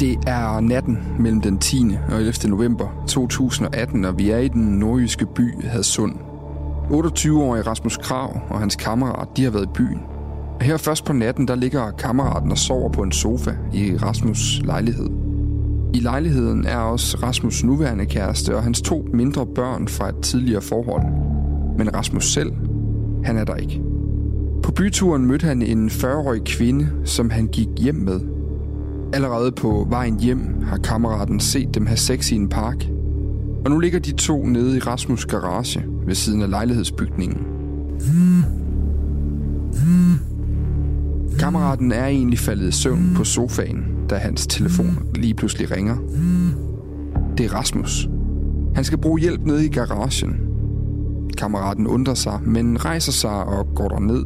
Det er natten mellem den 10. og 11. november 2018, og vi er i den nordjyske by Hadsund. 28-årige Rasmus Krav og hans kammerat, de har været i byen. Her først på natten, der ligger kammeraten og sover på en sofa i Rasmus' lejlighed. I lejligheden er også Rasmus' nuværende kæreste og hans to mindre børn fra et tidligere forhold. Men Rasmus selv, han er der ikke. På byturen mødte han en 40-årig kvinde, som han gik hjem med – Allerede på vejen hjem har kammeraten set dem have sex i en park. Og nu ligger de to nede i Rasmus' garage ved siden af lejlighedsbygningen. Kammeraten er egentlig faldet i søvn på sofaen, da hans telefon lige pludselig ringer. Det er Rasmus. Han skal bruge hjælp nede i garagen. Kammeraten undrer sig, men rejser sig og går derned.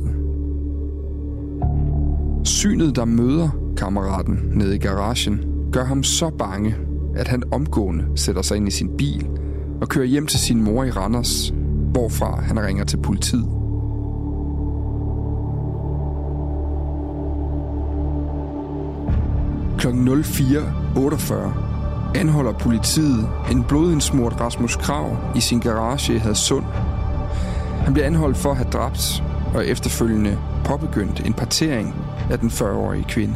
Synet, der møder kammeraten nede i garagen, gør ham så bange, at han omgående sætter sig ind i sin bil og kører hjem til sin mor i Randers, hvorfra han ringer til politiet. Kl. 04.48 anholder politiet en blodindsmurt Rasmus Krav i sin garage i Hadsund. Han bliver anholdt for at have dræbt og efterfølgende påbegyndt en partering af den 40-årige kvinde.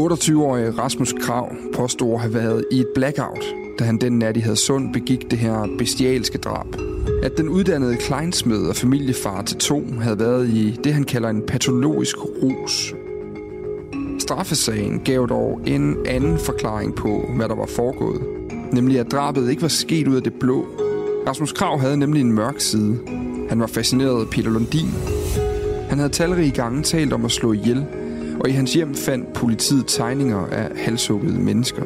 28-årige Rasmus Krav påstod at have været i et blackout, da han den nat i Hadsund begik det her bestialske drab. At den uddannede kleinsmed og familiefar til to havde været i det, han kalder en patologisk rus. Straffesagen gav dog en anden forklaring på, hvad der var foregået. Nemlig at drabet ikke var sket ud af det blå. Rasmus Krav havde nemlig en mørk side. Han var fascineret af Peter Lundin. Han havde talrige gange talt om at slå ihjel, og i hans hjem fandt politiet tegninger af halshuggede mennesker.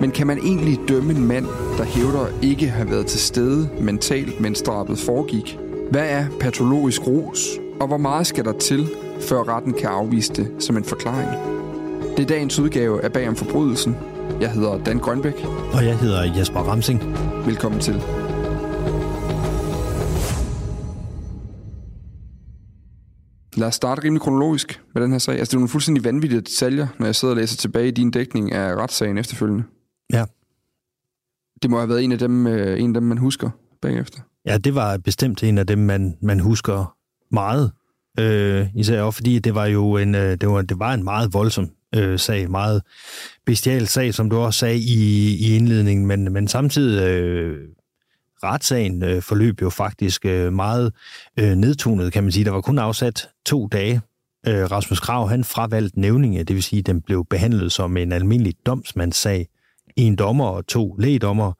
Men kan man egentlig dømme en mand, der hævder ikke have været til stede mentalt, mens drabet foregik? Hvad er patologisk ros, og hvor meget skal der til, før retten kan afvise det som en forklaring? Det er dagens udgave af Bag om Forbrydelsen. Jeg hedder Dan Grønbæk. Og jeg hedder Jesper Ramsing. Velkommen til. Lad os starte rimelig kronologisk med den her sag. Altså, det er nogle fuldstændig vanvittige detaljer, når jeg sidder og læser tilbage i din dækning af retssagen efterfølgende. Ja. Det må have været en af dem, øh, en af dem man husker bagefter. Ja, det var bestemt en af dem, man, man husker meget. Øh, især også fordi det var jo en, øh, det var, det var en meget voldsom øh, sag, meget bestial sag, som du også sagde i, i indledningen, men, men samtidig øh, retssagen øh, forløb jo faktisk øh, meget øh, nedtonet, kan man sige. Der var kun afsat to dage. Øh, Rasmus Krav, han fravalgte nævninge, det vil sige, at den blev behandlet som en almindelig domsmandssag. En dommer og to lægdommer.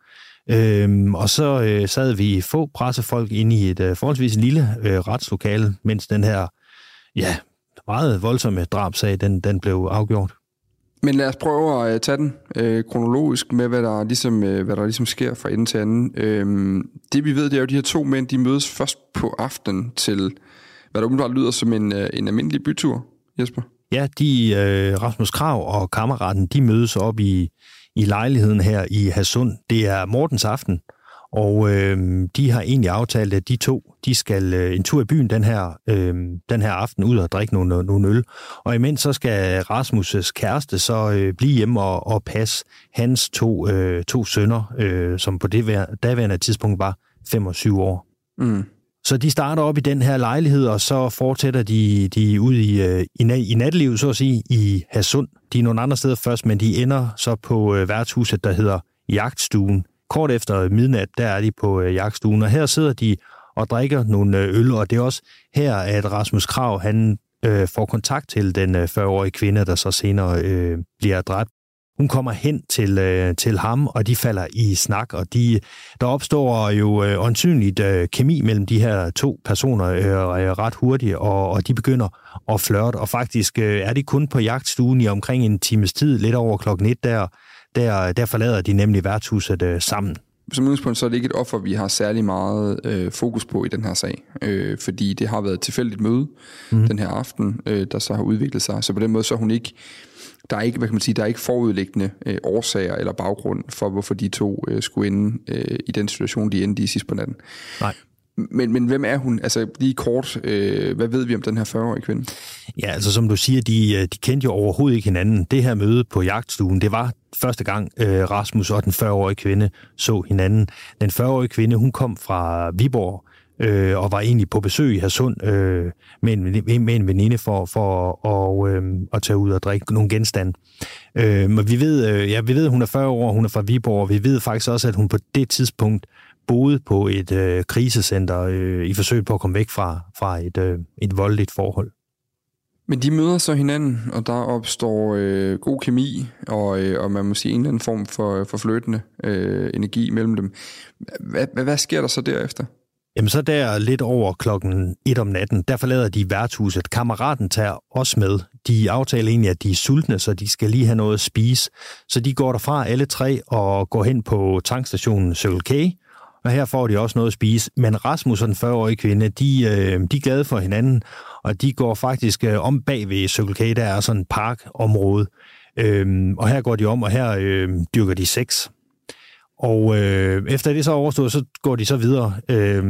Øhm, og så øh, sad vi få pressefolk inde i et øh, forholdsvis lille øh, retslokale, mens den her ja, meget voldsomme drabsag, den, den blev afgjort. Men lad os prøve at øh, tage den øh, kronologisk med, hvad der, ligesom, øh, hvad der ligesom sker fra ende til anden. Øhm, det vi ved, det er jo, at de her to mænd, de mødes først på aftenen til, hvad der umiddelbart lyder som en, øh, en almindelig bytur, Jesper. Ja, de, øh, Rasmus Krav og kammeraten, de mødes op i, i lejligheden her i Hasund. Det er Mortens aften, og øh, de har egentlig aftalt, at de to de skal øh, en tur i byen den her, øh, den her aften ud og drikke nogle, nogle øl. Og imens så skal Rasmus' kæreste så øh, blive hjemme og, og passe hans to, øh, to sønner, øh, som på det daværende tidspunkt var 5 og 7 år. Mm. Så de starter op i den her lejlighed, og så fortsætter de, de ud i, øh, i, i natlivet, så at sige, i Hasund. De er nogle andre steder først, men de ender så på øh, værtshuset, der hedder Jagtstuen. Kort efter midnat, der er de på øh, jagtstuen, og her sidder de og drikker nogle øh, øl, og det er også her, at Rasmus Krav, han øh, får kontakt til den øh, 40-årige kvinde, der så senere øh, bliver dræbt. Hun kommer hen til, øh, til ham, og de falder i snak, og de, der opstår jo øh, åndsynligt øh, kemi mellem de her to personer øh, øh, ret hurtigt, og, og de begynder at flørte, og faktisk øh, er de kun på jagtstuen i omkring en times tid, lidt over klokken et der, der, der forlader de nemlig værtshuset øh, sammen. Som udgangspunkt så er det ikke et offer, vi har særlig meget øh, fokus på i den her sag, øh, fordi det har været et tilfældigt møde mm. den her aften, øh, der så har udviklet sig. Så på den måde så er hun ikke der er ikke, hvad kan man sige, der er ikke forudliggende øh, årsager eller baggrund for, hvorfor de to øh, skulle ende øh, i den situation, de endte i sidst på natten. Nej. Men, men hvem er hun? Altså lige kort, øh, hvad ved vi om den her 40-årige kvinde? Ja, altså som du siger, de, øh, de kendte jo overhovedet ikke hinanden. Det her møde på jagtstuen, det var første gang øh, Rasmus og den 40-årige kvinde så hinanden. Den 40-årige kvinde, hun kom fra Viborg, øh, og var egentlig på besøg i Hersund øh, med, en, med en veninde for, for at, øh, at tage ud og drikke nogle genstande. Øh, men vi ved, øh, ja, vi ved, at hun er 40 år, hun er fra Viborg, og vi ved faktisk også, at hun på det tidspunkt boede på et øh, krisecenter øh, i forsøg på at komme væk fra, fra et, øh, et voldeligt forhold. Men de møder så hinanden, og der opstår øh, god kemi, og, øh, og man må sige en eller anden form for, for fløtende øh, energi mellem dem. Hvad, hvad, hvad sker der så derefter? Jamen så der lidt over klokken et om natten, der forlader de værtshuset. Kammeraten tager også med. De aftaler egentlig, at de er sultne, så de skal lige have noget at spise. Så de går derfra alle tre og går hen på tankstationen Circle K, og her får de også noget at spise. Men Rasmus og den 40-årige kvinde, de, øh, de er glade for hinanden, og de går faktisk øh, om bag ved Circle K, der er sådan et parkområde. Øhm, og her går de om, og her øh, dyrker de sex. Og øh, efter det så er overstået, så går de så videre øh,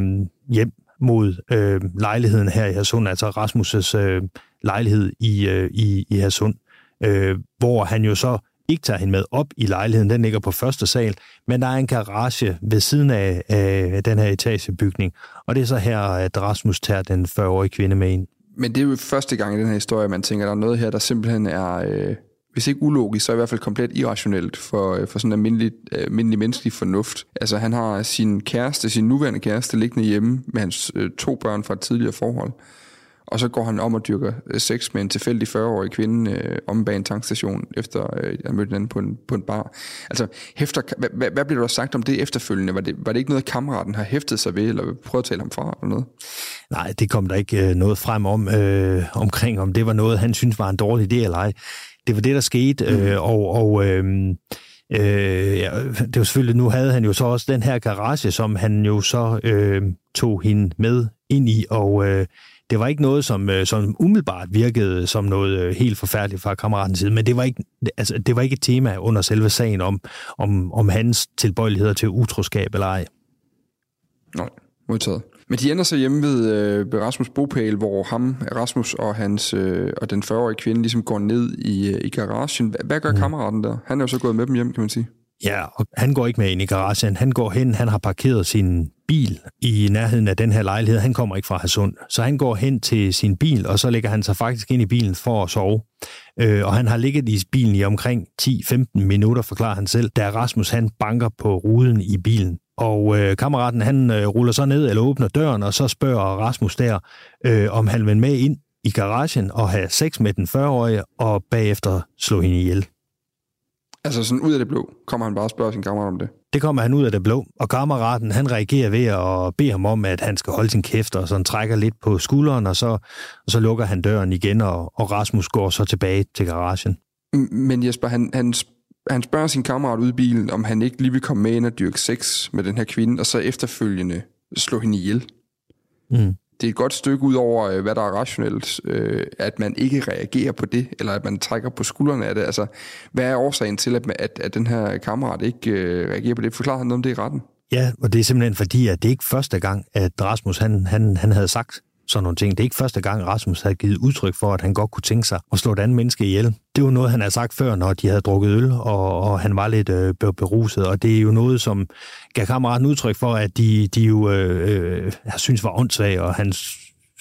hjem mod øh, lejligheden her i Hersund, altså Rasmus' øh, lejlighed i, øh, i, i Hersund, øh, hvor han jo så ikke tager hende med op i lejligheden. Den ligger på første sal, men der er en garage ved siden af, af den her etagebygning. Og det er så her, at Rasmus tager den 40-årige kvinde med ind. Men det er jo første gang i den her historie, man tænker, at der er noget her, der simpelthen er, øh, hvis ikke ulogisk, så i hvert fald komplet irrationelt for, øh, for sådan en almindelig, øh, almindelig menneskelig fornuft. Altså han har sin kæreste, sin nuværende kæreste, liggende hjemme med hans øh, to børn fra et tidligere forhold og så går han om og dyrker øh, sex med en tilfældig 40-årig kvinde øh, om bag en tankstation, efter øh, jeg mødte den på en, på en bar. Altså, hæfter, hvad, hvad, hvad bliver der sagt om det efterfølgende? Var det, var det ikke noget, kammeraten har hæftet sig ved, eller prøvet at tale ham fra, eller noget? Nej, det kom der ikke øh, noget frem om, øh, omkring, om det var noget, han synes var en dårlig idé eller ej. Det var det, der skete, mm. øh, og, og øh, Øh, ja, det var selvfølgelig, nu havde han jo så også den her garage, som han jo så øh, tog hende med ind i, og øh, det var ikke noget, som, øh, som umiddelbart virkede som noget øh, helt forfærdeligt fra kammeratens side, men det var ikke, altså, det var ikke et tema under selve sagen om, om, om hans tilbøjeligheder til utroskab eller ej. Nej, modtaget. Men de ender så hjemme ved, øh, ved Rasmus bopæl, hvor ham, Rasmus og, hans, øh, og den 40-årige kvinde ligesom går ned i, øh, i garagen. Hvad gør mm. kammeraten der? Han er jo så gået med dem hjem, kan man sige. Ja, og han går ikke med ind i garagen. Han går hen, han har parkeret sin bil i nærheden af den her lejlighed. Han kommer ikke fra Hasund. Så han går hen til sin bil, og så lægger han sig faktisk ind i bilen for at sove. Øh, og han har ligget i bilen i omkring 10-15 minutter, forklarer han selv, da Rasmus han banker på ruden i bilen. Og øh, kammeraten han øh, ruller så ned eller åbner døren, og så spørger Rasmus der, øh, om han vil med ind i garagen og have sex med den 40-årige, og bagefter slå hende ihjel. Altså sådan ud af det blå, kommer han bare og spørger sin kammerat om det? Det kommer han ud af det blå, og kammeraten han reagerer ved at bede ham om, at han skal holde sin kæft, og sådan trækker lidt på skulderen, og så, og så lukker han døren igen, og, og Rasmus går så tilbage til garagen. Men Jesper, han, han, han spørger sin kammerat ud i bilen, om han ikke lige vil komme med ind og dyrke sex med den her kvinde, og så efterfølgende slå hende ihjel. Mm. Det er et godt stykke ud over, øh, hvad der er rationelt, øh, at man ikke reagerer på det, eller at man trækker på skuldrene af det. Altså, hvad er årsagen til, at, at, at den her kammerat ikke øh, reagerer på det? Forklar han noget om det i retten? Ja, og det er simpelthen fordi, at det er ikke første gang, at Rasmus han, han, han havde sagt sådan nogle ting. Det er ikke første gang, Rasmus havde givet udtryk for, at han godt kunne tænke sig at slå et andet menneske ihjel. Det var noget, han havde sagt før, når de havde drukket øl, og, og han var lidt øh, beruset. Og det er jo noget, som gav kammeraten udtryk for, at de, de jo øh, øh, synes var åndssvage, og han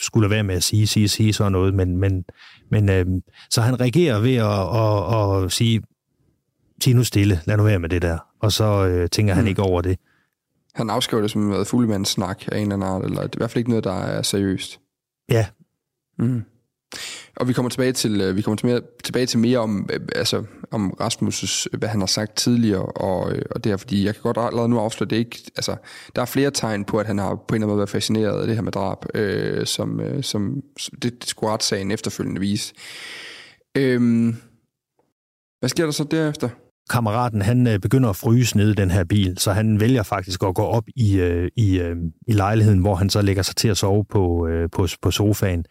skulle være med at sige, sige, sige sådan noget. Men, men, men øh, så han reagerer ved at, at, at sige, sig nu stille, lad nu være med det der. Og så øh, tænker han mm. ikke over det. Han afskriver det som noget fuldmands snak af en eller anden art, eller det er i hvert fald ikke noget, der er seriøst. Ja. Mm. Og vi kommer tilbage til øh, vi kommer til mere, tilbage til mere om øh, altså om Rasmus' hvad han har sagt tidligere og øh, og det her fordi jeg kan godt allerede nu afsløre det ikke altså der er flere tegn på at han har på en eller anden måde været fascineret af det her med drab øh, som øh, som det, det skulle retssagen efterfølgende vise. Øhm, hvad sker der så derefter? Kammeraten han øh, begynder at fryse nede i den her bil, så han vælger faktisk at gå op i, øh, i, øh, i lejligheden, hvor han så lægger sig til at sove på, øh, på, på sofaen.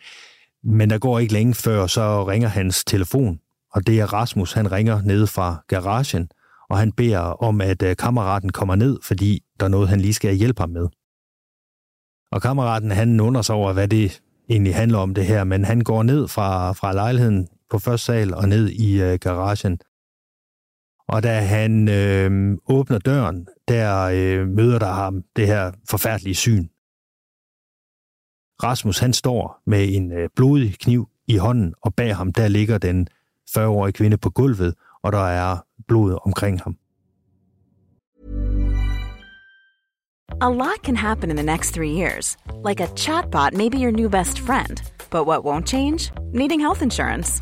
Men der går ikke længe før, så ringer hans telefon, og det er Rasmus, han ringer ned fra garagen, og han beder om, at øh, kammeraten kommer ned, fordi der er noget, han lige skal hjælpe ham med. Og kammeraten, han undrer sig over, hvad det egentlig handler om det her, men han går ned fra, fra lejligheden på første sal og ned i øh, garagen, og da han øh, åbner døren, der øh, møder der ham det her forfærdelige syn. Rasmus han står med en øh, blodig kniv i hånden, og bag ham der ligger den 40-årige kvinde på gulvet, og der er blod omkring ham. A lot can happen in the next three years. Like a chatbot may be your new best friend. But what won't change? Needing health insurance.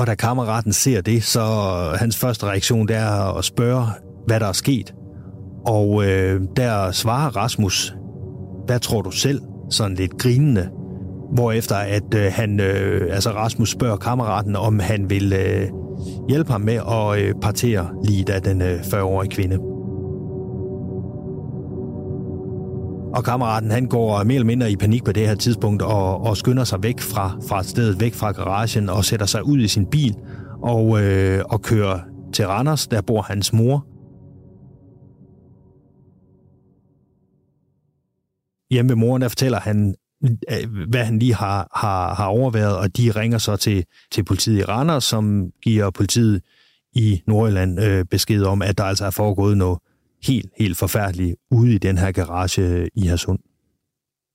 Og da kammeraten ser det, så hans første reaktion det er at spørge, hvad der er sket. Og øh, der svarer Rasmus, hvad tror du selv? Sådan lidt grinende. Hvorefter at øh, han, øh, altså Rasmus spørger kammeraten, om han vil øh, hjælpe ham med at øh, partere lige af den øh, 40-årige kvinde. Og kammeraten han går mere eller mindre i panik på det her tidspunkt og, og skynder sig væk fra, fra stedet, væk fra garagen og sætter sig ud i sin bil og, øh, og kører til Randers, der bor hans mor. Hjemme ved moren, der fortæller han, øh, hvad han lige har, har, har overværet, og de ringer så til, til politiet i Randers, som giver politiet i Nordjylland øh, besked om, at der altså er foregået noget helt, helt forfærdeligt ude i den her garage i Hersund.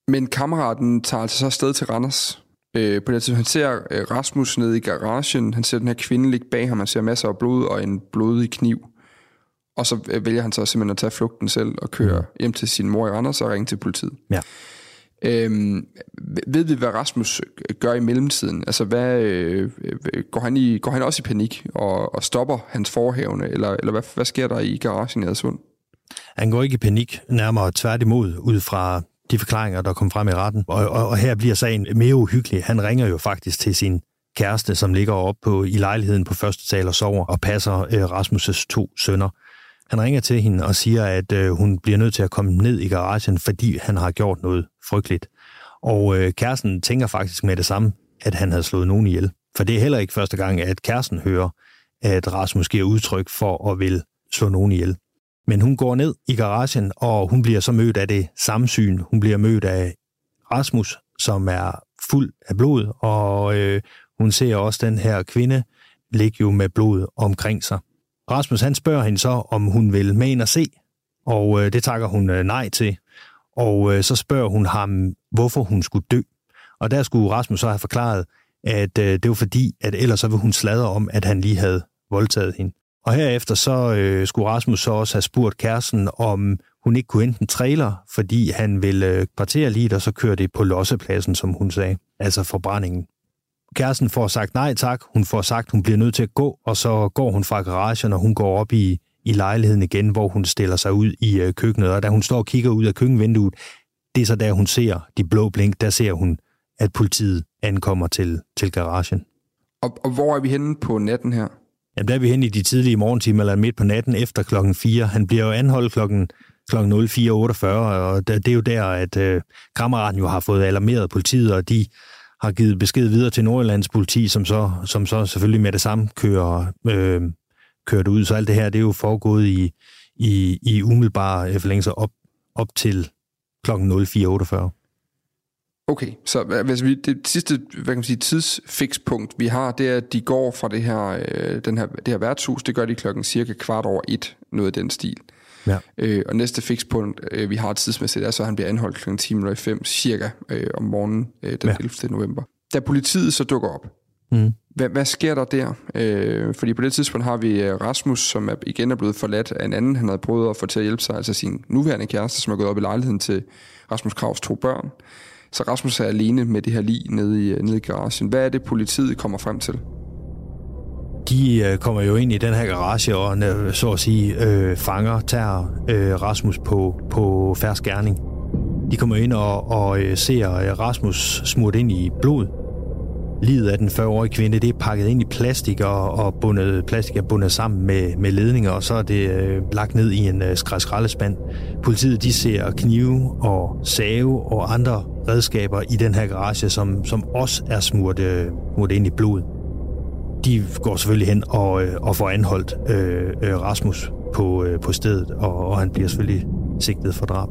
Men kammeraten tager altså så afsted til Randers. Øh, på det tidspunkt, han ser øh, Rasmus nede i garagen, han ser den her kvinde ligge bag ham, han ser masser af blod og en blodig kniv. Og så øh, vælger han så simpelthen at tage flugten selv og køre mm. hjem til sin mor i Randers og ringe til politiet. Ja. Øhm, ved vi, hvad Rasmus gør i mellemtiden? Altså, hvad, øh, går, han i, går han også i panik og, og stopper hans forhævne, eller, eller hvad, hvad sker der i garagen i Adsund? Han går ikke i panik, nærmere tværtimod, ud fra de forklaringer, der kom frem i retten. Og, og, og her bliver sagen mere uhyggelig. Han ringer jo faktisk til sin kæreste, som ligger op på, i lejligheden på første sal og sover, og passer øh, Rasmus' to sønner. Han ringer til hende og siger, at øh, hun bliver nødt til at komme ned i garagen, fordi han har gjort noget frygteligt. Og øh, kæresten tænker faktisk med det samme, at han havde slået nogen ihjel. For det er heller ikke første gang, at kæresten hører, at Rasmus giver udtryk for at vil slå nogen ihjel. Men hun går ned i garagen, og hun bliver så mødt af det samme syn. Hun bliver mødt af Rasmus, som er fuld af blod, og øh, hun ser også den her kvinde ligge jo med blod omkring sig. Rasmus han spørger hende så, om hun vil med ind og se, Og øh, det takker hun øh, nej til. Og øh, så spørger hun ham, hvorfor hun skulle dø. Og der skulle Rasmus så have forklaret, at øh, det var fordi, at ellers så ville hun sladre om, at han lige havde voldtaget hende. Og herefter så øh, skulle Rasmus så også have spurgt kæresten, om hun ikke kunne enten trailer, fordi han ville øh, partere lige, og så køre det på lossepladsen, som hun sagde, altså forbrændingen. Kæresten får sagt nej tak, hun får sagt, hun bliver nødt til at gå, og så går hun fra garagen, og hun går op i, i lejligheden igen, hvor hun stiller sig ud i øh, køkkenet, og da hun står og kigger ud af køkkenvinduet, det er så der, hun ser de blå blink, der ser hun, at politiet ankommer til, til garagen. Og, og hvor er vi henne på natten her? Ja, der er vi hen i de tidlige morgentimer, eller midt på natten efter klokken 4. Han bliver jo anholdt klokken, klokken 04.48, og det er jo der, at øh, kammeraten jo har fået alarmeret politiet, og de har givet besked videre til Nordjyllands politi, som så, som så selvfølgelig med det samme kører, øh, kørt ud. Så alt det her, det er jo foregået i, i, i umiddelbare øh, forlængelser op, op til klokken 04.48. Okay, så hvis vi, det sidste hvad kan man sige, tidsfikspunkt, vi har, det er, at de går fra det her, øh, den her, det her værtshus, det gør de klokken cirka kvart over et, noget af den stil. Ja. Øh, og næste fikspunkt, øh, vi har tidsmæssigt, er så, at han bliver anholdt kl. 10.05 cirka øh, om morgenen øh, den ja. 11. november. Da politiet så dukker op, mm. hvad, hvad sker der der? Øh, fordi på det tidspunkt har vi øh, Rasmus, som er, igen er blevet forladt af en anden, han havde prøvet at få til at hjælpe sig, altså sin nuværende kæreste, som er gået op i lejligheden til Rasmus Kravs to børn. Så Rasmus er alene med det her lig nede i, nede i garagen. Hvad er det, politiet kommer frem til? De øh, kommer jo ind i den her garage og øh, så at sige øh, fanger, tager øh, Rasmus på, på færds gerning. De kommer ind og, og øh, ser øh, Rasmus smurt ind i blod. Livet af den 40-årige kvinde, det er pakket ind i plastik, og, og bundet, plastik er bundet sammen med, med ledninger, og så er det øh, lagt ned i en øh, skraldespand. Politiet de ser knive og save og andre redskaber i den her garage, som, som også er smurt, øh, smurt ind i blod. De går selvfølgelig hen og, øh, og får anholdt øh, øh, Rasmus på, øh, på stedet, og, og han bliver selvfølgelig sigtet for drab.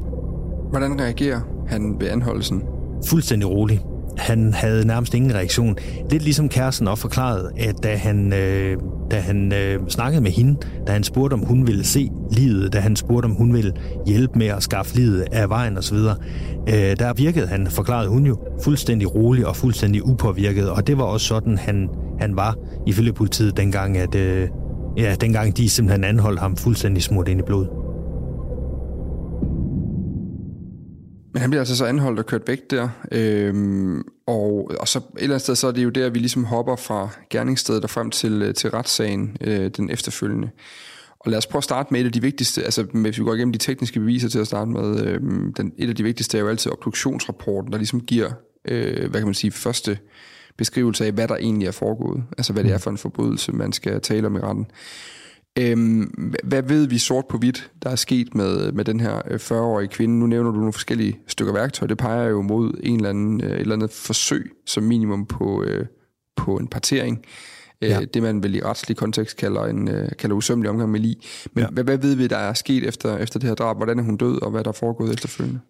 Hvordan reagerer han ved anholdelsen? Fuldstændig rolig. Han havde nærmest ingen reaktion. Lidt ligesom kæresten også forklarede, at da han, øh, da han øh, snakkede med hende, da han spurgte, om hun ville se livet, da han spurgte, om hun ville hjælpe med at skaffe livet af vejen osv., øh, der virkede han, forklarede hun jo, fuldstændig rolig og fuldstændig upåvirket, og det var også sådan, han, han var ifølge politiet dengang, at øh, ja, dengang de simpelthen anholdt ham fuldstændig smurt ind i blod. Men han bliver altså så anholdt og kørt væk der, øhm, og, og så et eller andet sted, så er det jo der, vi ligesom hopper fra gerningsstedet og frem til, øh, til retssagen øh, den efterfølgende. Og lad os prøve at starte med et af de vigtigste, altså hvis vi går igennem de tekniske beviser til at starte med, øh, den, et af de vigtigste er jo altid obduktionsrapporten, der ligesom giver, øh, hvad kan man sige, første beskrivelse af, hvad der egentlig er foregået, altså hvad det er for en forbrydelse, man skal tale om i retten. Øhm, hvad ved vi sort på hvidt, der er sket med, med den her 40-årige øh, kvinde? Nu nævner du nogle forskellige stykker værktøj. Det peger jo mod en eller anden, øh, et eller andet forsøg, som minimum på, øh, på en partering. Øh, ja. Det man vel i retslig kontekst kalder en øh, kalder usømmelig omgang med lig. Men ja. hvad, hvad ved vi, der er sket efter, efter det her drab? Hvordan er hun død, og hvad der er foregået efterfølgende?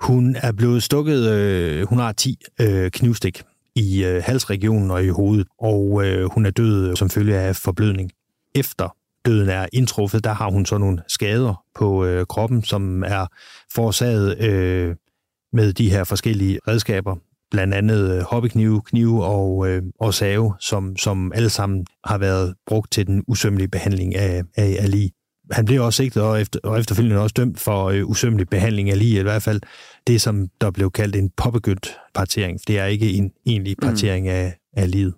Hun er blevet stukket, øh, hun har 10 øh, knivstik i øh, halsregionen og i hovedet, og øh, hun er død som følge af forblødning. Efter døden er indtruffet, der har hun så nogle skader på øh, kroppen, som er forårsaget øh, med de her forskellige redskaber, blandt andet øh, hobbyknive, knive og, øh, og save, som, som alle sammen har været brugt til den usømmelige behandling af, af Ali. Han blev også sigtet og, efter, og efterfølgende også dømt for øh, usømmelig behandling af lige, i hvert fald det, som der blev kaldt en påbegyndt partering. Det er ikke en egentlig partering mm. af, af livet.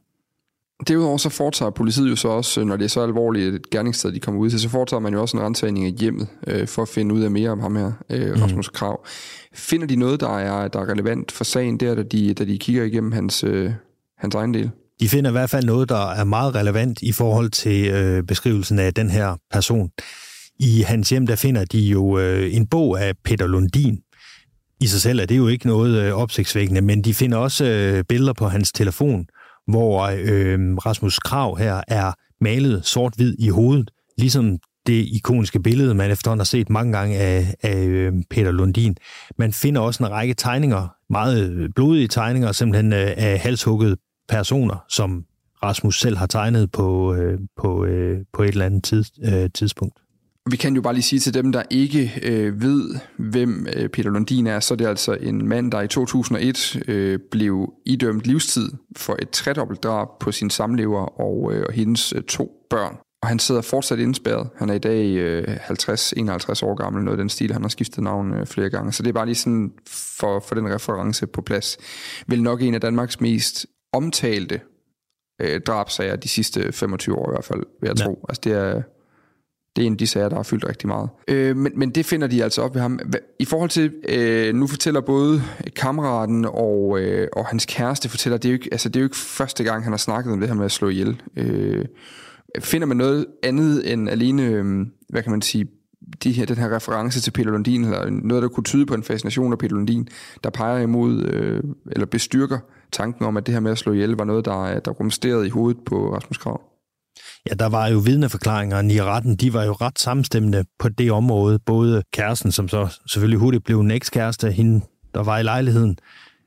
Derudover så foretager politiet jo så også, når det er så alvorligt et gerningssted, de kommer ud til, så foretager man jo også en rensagning af hjemmet, øh, for at finde ud af mere om ham her, øh, mm. Rasmus Krav. Finder de noget, der er, der er relevant for sagen der, da de, da de kigger igennem hans, øh, hans egen del? De finder i hvert fald noget, der er meget relevant i forhold til øh, beskrivelsen af den her person. I hans hjem, der finder de jo øh, en bog af Peter Lundin. I sig selv er det jo ikke noget øh, opsigtsvækkende, men de finder også øh, billeder på hans telefon, hvor øh, Rasmus Krav her er malet sort-hvid i hovedet, ligesom det ikoniske billede, man efterhånden har set mange gange af, af øh, Peter Lundin. Man finder også en række tegninger, meget blodige tegninger, simpelthen øh, af halshuggede personer, som Rasmus selv har tegnet på, øh, på, på et eller andet tids, tidspunkt. Vi kan jo bare lige sige til dem, der ikke øh, ved, hvem øh, Peter Lundin er, så er det altså en mand, der i 2001 øh, blev idømt livstid for et tredobbelt drab på sin samlever og, øh, og hendes øh, to børn. Og han sidder fortsat indspærret. Han er i dag øh, 50-51 år gammel, noget af den stil. Han har skiftet navn øh, flere gange. Så det er bare lige sådan for, for den reference på plads. Vel nok en af Danmarks mest omtalte øh, drabsager de sidste 25 år i hvert fald, vil jeg ja. tro. Altså det er, det er en af de sager, der har fyldt rigtig meget. Øh, men, men det finder de altså op ved ham. I forhold til, øh, nu fortæller både kammeraten og, øh, og hans kæreste, fortæller, det er, jo ikke, altså, det er jo ikke første gang, han har snakket om det her med at slå ihjel. Øh, finder man noget andet end alene, øh, hvad kan man sige, de her, den her reference til Peter Lundin, eller noget, der kunne tyde på en fascination af Peter Lundin, der peger imod, øh, eller bestyrker tanken om, at det her med at slå ihjel var noget, der, der rumsterede i hovedet på Rasmus Krav? Ja, der var jo vidneforklaringerne i retten, de var jo ret samstemmende på det område. Både kæresten, som så selvfølgelig hurtigt blev en ekskæreste, hende, der var i lejligheden,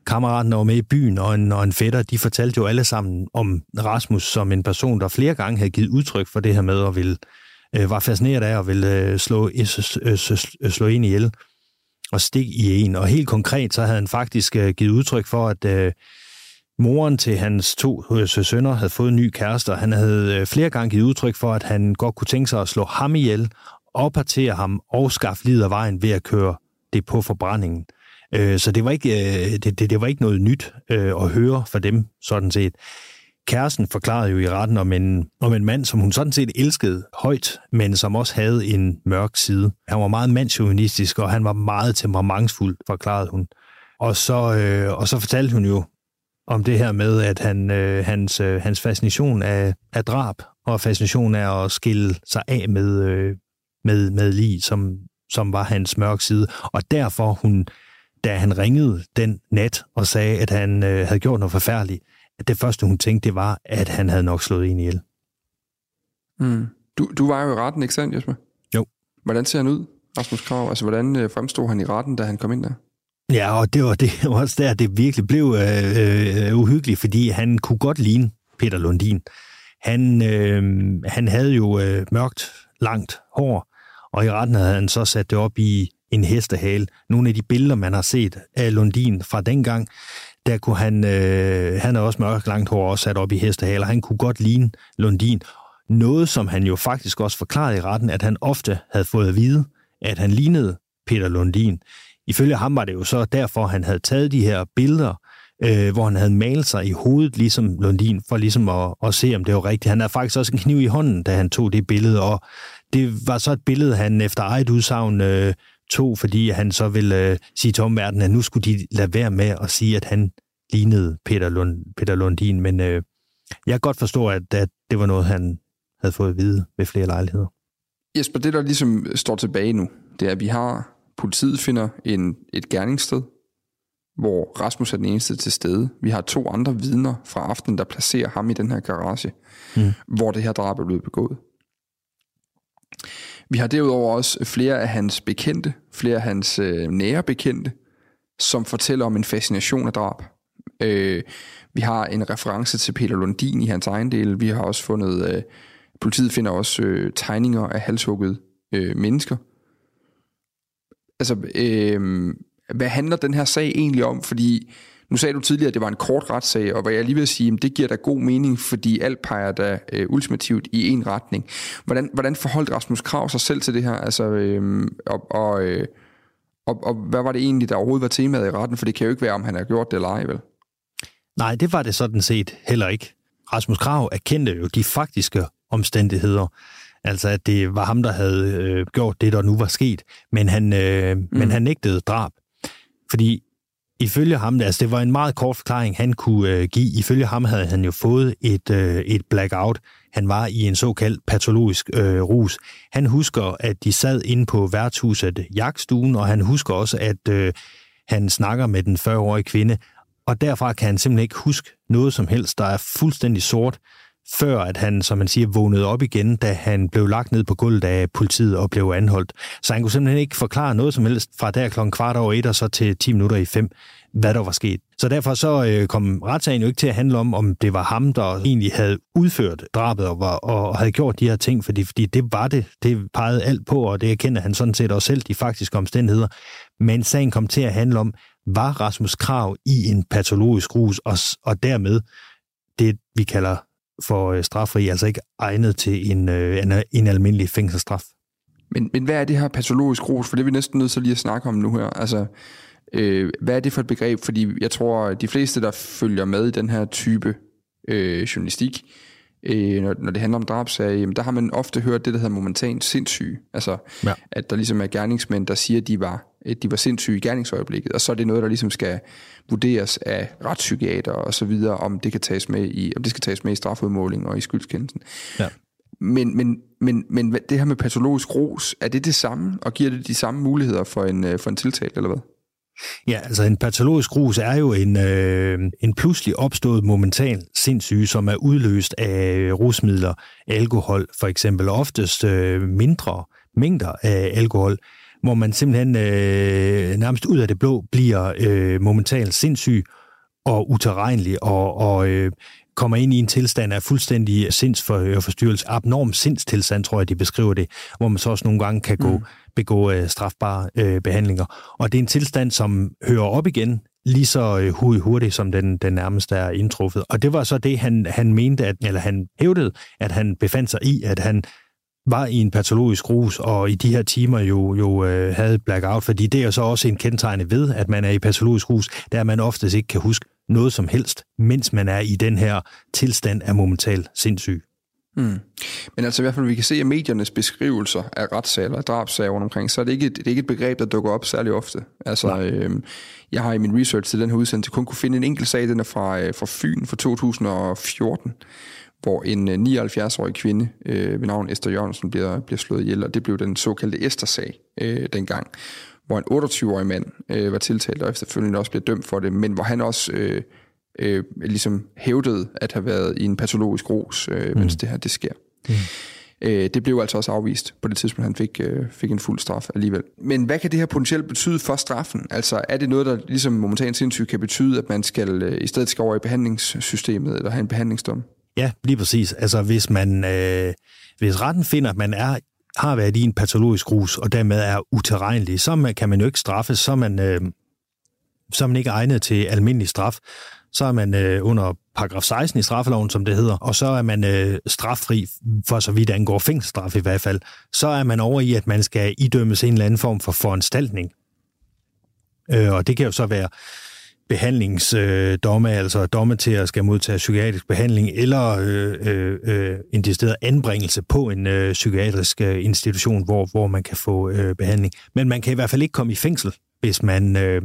kammeraten, der var med i byen, og en, og en fætter, de fortalte jo alle sammen om Rasmus som en person, der flere gange havde givet udtryk for det her med at ville, øh, var fascineret af at ville øh, slå, øh, øh, øh slå en ihjel og stik i en. Og helt konkret, så havde han faktisk øh, givet udtryk for, at øh, Moren til hans to øh, sønner havde fået en ny kæreste, og han havde øh, flere gange givet udtryk for, at han godt kunne tænke sig at slå ham ihjel, oppartere ham og skaffe livet af vejen ved at køre det på forbrændingen. Øh, så det var ikke, det, det, det var ikke noget nyt at høre for dem, sådan set. Kæresten forklarede jo i retten om en, om en mand, som hun sådan set elskede højt, men som også havde en mørk side. Han var meget mandsjuvenistisk, og han var meget temperamentsfuld, forklarede hun. Og så, øh, og så fortalte hun jo om det her med, at han, øh, hans, øh, hans fascination af, af drab og fascination af at skille sig af med, øh, med, med lige, som, som var hans mørk side. Og derfor hun, da han ringede den nat og sagde, at han øh, havde gjort noget forfærdeligt, at det første, hun tænkte, det var, at han havde nok slået en ihjel. Mm. Du, du var jo i retten, ikke sandt, Jesper? Jo. Hvordan ser han ud, Rasmus Krav? Altså, hvordan øh, fremstod han i retten, da han kom ind der? Ja, og det var, det var også der, det virkelig blev øh, øh, uhyggeligt, fordi han kunne godt ligne Peter Lundin. Han, øh, han havde jo øh, mørkt, langt hår, og i retten havde han så sat det op i en hestehale. Nogle af de billeder, man har set af Lundin fra dengang, der kunne han, øh, han havde også mørkt, langt hår, også sat op i hestehale, og han kunne godt ligne Lundin. Noget, som han jo faktisk også forklarede i retten, at han ofte havde fået at vide, at han lignede Peter Lundin. Ifølge ham var det jo så derfor, han havde taget de her billeder, øh, hvor han havde malet sig i hovedet, ligesom Lundin, for ligesom at, at se, om det var rigtigt. Han havde faktisk også en kniv i hånden, da han tog det billede, og det var så et billede, han efter eget udsagn øh, tog, fordi han så ville øh, sige til omverdenen, at nu skulle de lade være med at sige, at han lignede Peter, Lund, Peter Lundin, men øh, jeg kan godt forstå, at, at det var noget, han havde fået at vide ved flere lejligheder. Jesper, det der ligesom står tilbage nu, det er, at vi har Politiet finder en, et gerningssted, hvor Rasmus er den eneste til stede. Vi har to andre vidner fra aftenen, der placerer ham i den her garage, mm. hvor det her drab er blevet begået. Vi har derudover også flere af hans bekendte, flere af hans øh, nære bekendte, som fortæller om en fascination af drab. Øh, vi har en reference til Peter Lundin i hans egen del. Vi har også fundet, øh, politiet finder også øh, tegninger af halshuggede øh, mennesker, altså, øh, hvad handler den her sag egentlig om? Fordi nu sagde du tidligere, at det var en kort retssag, og hvad jeg lige vil sige, det giver da god mening, fordi alt peger da øh, ultimativt i en retning. Hvordan, hvordan forholdt Rasmus Krav sig selv til det her? Altså, øh, og, og, øh, og, og hvad var det egentlig, der overhovedet var temaet i retten? For det kan jo ikke være, om han har gjort det eller ej, vel? Nej, det var det sådan set heller ikke. Rasmus Krav erkendte jo de faktiske omstændigheder. Altså, at det var ham, der havde øh, gjort det, der nu var sket. Men han, øh, mm. men han nægtede drab. Fordi ifølge ham, altså det var en meget kort forklaring, han kunne øh, give. Ifølge ham havde han jo fået et, øh, et blackout. Han var i en såkaldt patologisk øh, rus. Han husker, at de sad inde på værtshuset Jagtstuen, og han husker også, at øh, han snakker med den 40-årige kvinde. Og derfra kan han simpelthen ikke huske noget som helst, der er fuldstændig sort før at han, som man siger, vågnede op igen, da han blev lagt ned på gulvet af politiet og blev anholdt. Så han kunne simpelthen ikke forklare noget som helst fra der klokken kvart over et og så til 10 minutter i fem, hvad der var sket. Så derfor så øh, kom retssagen jo ikke til at handle om, om det var ham, der egentlig havde udført drabet og, var, og havde gjort de her ting, fordi, fordi det var det. Det pegede alt på, og det erkender han sådan set også selv, de faktiske omstændigheder. Men sagen kom til at handle om, var Rasmus Krav i en patologisk rus, og, og dermed det, vi kalder for øh, straffri, altså ikke egnet til en, øh, en, en almindelig fængselsstraf. Men, men hvad er det her patologisk rus? For det er vi næsten nødt til lige at snakke om nu her. Altså, øh, hvad er det for et begreb? Fordi jeg tror, at de fleste, der følger med i den her type øh, journalistik, øh, når, når det handler om drabsager, jamen, der har man ofte hørt det, der hedder momentant sindssyge. Altså, ja. at der ligesom er gerningsmænd, der siger, at de var, de var sindssyge i gerningsøjeblikket, og så er det noget, der ligesom skal vurderes af retspsykiater og så videre, om det kan tages med i, om det skal tages med i strafudmåling og i skyldskendelsen. Ja. Men, men, men, men det her med patologisk ros, er det det samme, og giver det de samme muligheder for en, øh, for en tiltalt, eller hvad? Ja, altså en patologisk rus er jo en, øh, en pludselig opstået momentan sindssyge, som er udløst af rusmidler, alkohol for eksempel, oftest øh, mindre mængder af alkohol, hvor man simpelthen øh, nærmest ud af det blå bliver øh, momentant sindssyg og uterrenelig og, og øh, kommer ind i en tilstand af fuldstændig sindsforstyrrelse, abnorm sindstilstand, tror jeg, de beskriver det, hvor man så også nogle gange kan gå, mm. begå øh, strafbare øh, behandlinger. Og det er en tilstand, som hører op igen lige så øh, hurtigt, som den, den nærmeste er indtruffet. Og det var så det, han, han mente, at, eller han hævdede, at han befandt sig i, at han var i en patologisk rus, og i de her timer jo, jo øh, havde blackout, fordi det er så også en kendetegn ved, at man er i patologisk rus, der man oftest ikke kan huske noget som helst, mens man er i den her tilstand af momental sindssyg. Mm. Men altså i hvert fald, vi kan se, at mediernes beskrivelser af retssager og drabsager omkring, så er det ikke, et, det er ikke et begreb, der dukker op særlig ofte. Altså, øhm, jeg har i min research til den her udsendelse kun kunne finde en enkelt sag, den er fra, øh, fra Fyn fra 2014, hvor en 79-årig øh, kvinde øh, ved navn Esther Jørgensen bliver, bliver slået ihjel, og det blev den såkaldte Esther-sag øh, dengang, hvor en 28-årig mand øh, var tiltalt, og efterfølgende også blev dømt for det, men hvor han også øh, øh, ligesom hævdede at have været i en patologisk ros, øh, mm. mens det her det sker. Mm. Øh, det blev altså også afvist på det tidspunkt, han fik, øh, fik en fuld straf alligevel. Men hvad kan det her potentielt betyde for straffen? Altså er det noget, der ligesom momentant sindssygt kan betyde, at man skal øh, i stedet skal over i behandlingssystemet eller have en behandlingsdom? Ja, lige præcis. Altså hvis man, øh, hvis retten finder, at man er har været i en patologisk rus, og dermed er uterrenelig, så kan man jo ikke straffes, så er man, øh, så er man ikke egnet til almindelig straf. Så er man øh, under paragraf 16 i straffeloven, som det hedder, og så er man øh, straffri, for så vidt angår fængselsstraf i hvert fald. Så er man over i, at man skal idømmes en eller anden form for foranstaltning. Øh, og det kan jo så være behandlingsdomme, øh, altså domme til at skal modtage psykiatrisk behandling, eller øh, øh, øh en decideret anbringelse på en øh, psykiatrisk øh, institution, hvor, hvor man kan få øh, behandling. Men man kan i hvert fald ikke komme i fængsel, hvis man, øh,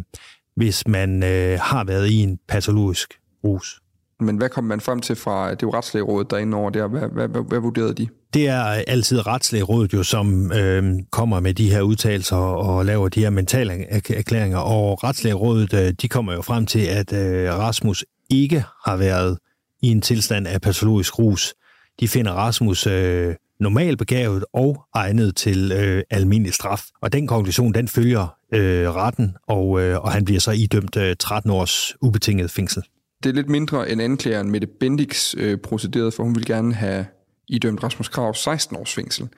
hvis man øh, har været i en patologisk rus. Men hvad kom man frem til fra det retslægerådet derinde over der? Hvad, hvad, hvad, hvad vurderede de? Det er altid retslægerådet jo, som øh, kommer med de her udtalelser og laver de her mentale erklæringer. Og retslægerådet, øh, de kommer jo frem til, at øh, Rasmus ikke har været i en tilstand af patologisk rus. De finder Rasmus øh, normalbegavet og egnet til øh, almindelig straf. Og den konklusion, den følger øh, retten, og, øh, og han bliver så idømt øh, 13 års ubetinget fængsel. Det er lidt mindre end anklageren Mette Bendix øh, procederede, for hun vil gerne have idømt Rasmus Krav 16 års fængsel.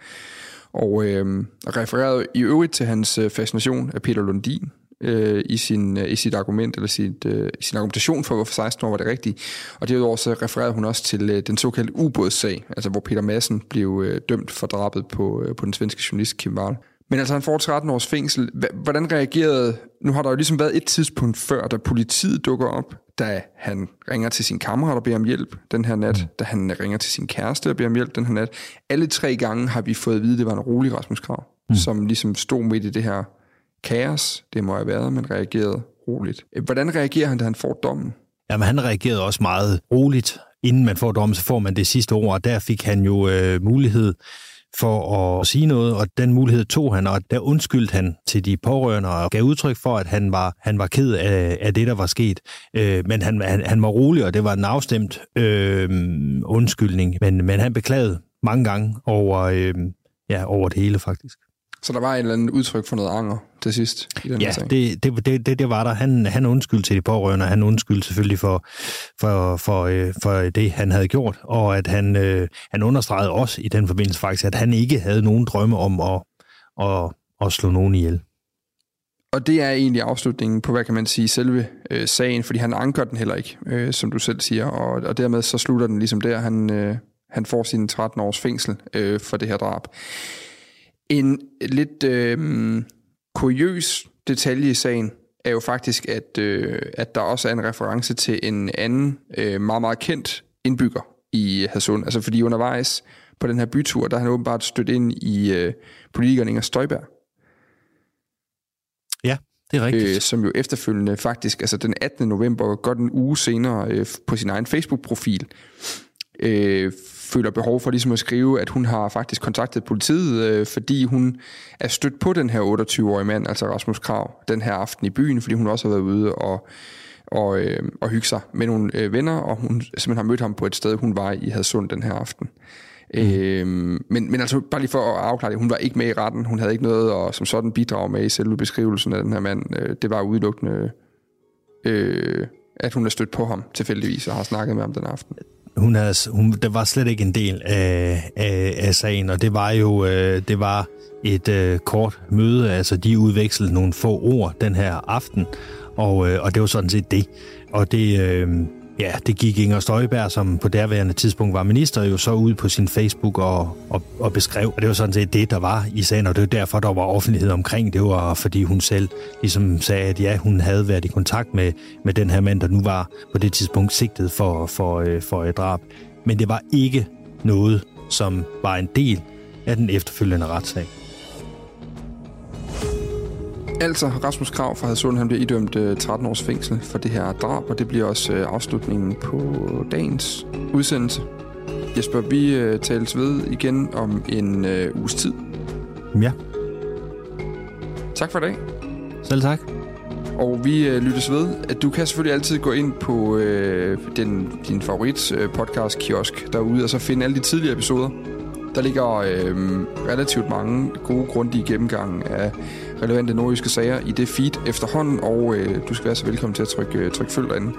Og øh, refererede i øvrigt til hans øh, fascination af Peter Lundin øh, i, sin, øh, i sit argument, eller sit, øh, sin argumentation for, hvorfor 16 år var det rigtige. Og derudover så refererede hun også til øh, den såkaldte ubådssag, altså hvor Peter Madsen blev øh, dømt for drabet på, øh, på den svenske journalist Kim Wall. Men altså, han får 13 års fængsel. Hvordan reagerede... Nu har der jo ligesom været et tidspunkt før, da politiet dukker op, da han ringer til sin kammerat og beder om hjælp den her nat, mm. da han ringer til sin kæreste og beder om hjælp den her nat. Alle tre gange har vi fået at vide, at det var en rolig Rasmus Krav, mm. som ligesom stod midt i det her kaos. Det må have været, men reagerede roligt. Hvordan reagerer han, da han får dommen? Jamen, han reagerede også meget roligt. Inden man får dommen, så får man det sidste ord, og der fik han jo øh, mulighed for at sige noget, og den mulighed tog han, og der undskyldte han til de pårørende og gav udtryk for, at han var, han var ked af, af det, der var sket. Øh, men han, han, han var rolig, og det var en afstemt øh, undskyldning, men, men han beklagede mange gange over, øh, ja, over det hele faktisk. Så der var et eller andet udtryk for noget anger til sidst i den ja, her sag? det, det, det, det, var der. Han, han undskyldte til de pårørende, han undskyldte selvfølgelig for, for, for, øh, for det, han havde gjort, og at han, øh, han understregede også i den forbindelse faktisk, at han ikke havde nogen drømme om at, at, at slå nogen ihjel. Og det er egentlig afslutningen på, hvad kan man sige, selve øh, sagen, fordi han anker den heller ikke, øh, som du selv siger, og, og dermed så slutter den ligesom der. Han, øh, han får sin 13 års fængsel øh, for det her drab. En lidt øh, kuriøs detalje i sagen er jo faktisk, at, øh, at der også er en reference til en anden øh, meget, meget kendt indbygger i Hadsund. Altså fordi undervejs på den her bytur, der har han åbenbart stødt ind i øh, politikeren Inger Støjberg. Ja, det er rigtigt. Øh, som jo efterfølgende faktisk, altså den 18. november, godt en uge senere, øh, på sin egen Facebook-profil, øh, føler behov for ligesom at skrive, at hun har faktisk kontaktet politiet, øh, fordi hun er stødt på den her 28-årige mand, altså Rasmus Krav, den her aften i byen, fordi hun også har været ude og, og, øh, og hygge sig med nogle øh, venner, og hun simpelthen har mødt ham på et sted, hun var i Hadsund den her aften. Mm. Øhm, men, men altså bare lige for at afklare det, hun var ikke med i retten, hun havde ikke noget at som sådan bidrage med i selve beskrivelsen af den her mand. Øh, det var udelukkende, øh, at hun har stødt på ham tilfældigvis og har snakket med ham den aften hun havde, hun, det var slet ikke en del af, af, af sagen, og det var jo øh, det var et øh, kort møde, altså de udvekslede nogle få ord den her aften, og, øh, og det var sådan set det. Og det, øh, ja, det gik Inger Støjberg, som på derværende tidspunkt var minister, jo så ud på sin Facebook og, og, og beskrev, og det var sådan set det, der var i sagen, og det var derfor, der var offentlighed omkring. Det var fordi hun selv ligesom sagde, at ja, hun havde været i kontakt med, med den her mand, der nu var på det tidspunkt sigtet for, for, øh, for et drab. Men det var ikke noget, som var en del af den efterfølgende retssag. Altså, Rasmus Krav fra Hadsund, han bliver idømt 13 øh, års fængsel for det her drab, og det bliver også øh, afslutningen på dagens udsendelse. Jesper, vi øh, tales ved igen om en uh, uges tid. Ja. Tak for i dag. Selv tak. Og vi uh, lyttes ved. At du kan selvfølgelig altid gå ind på uh, den, din favorit podcast kiosk derude, og så finde alle de tidligere episoder. Der ligger øh, relativt mange gode, grundige gennemgange af relevante nordiske sager i det feed efterhånden, og øh, du skal være så velkommen til at trykke, øh, trykke følg derinde.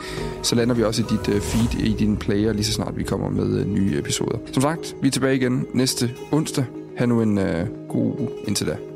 Så lander vi også i dit øh, feed, i din player, lige så snart vi kommer med øh, nye episoder. Som sagt, vi er tilbage igen næste onsdag. Ha' nu en øh, god uge indtil da.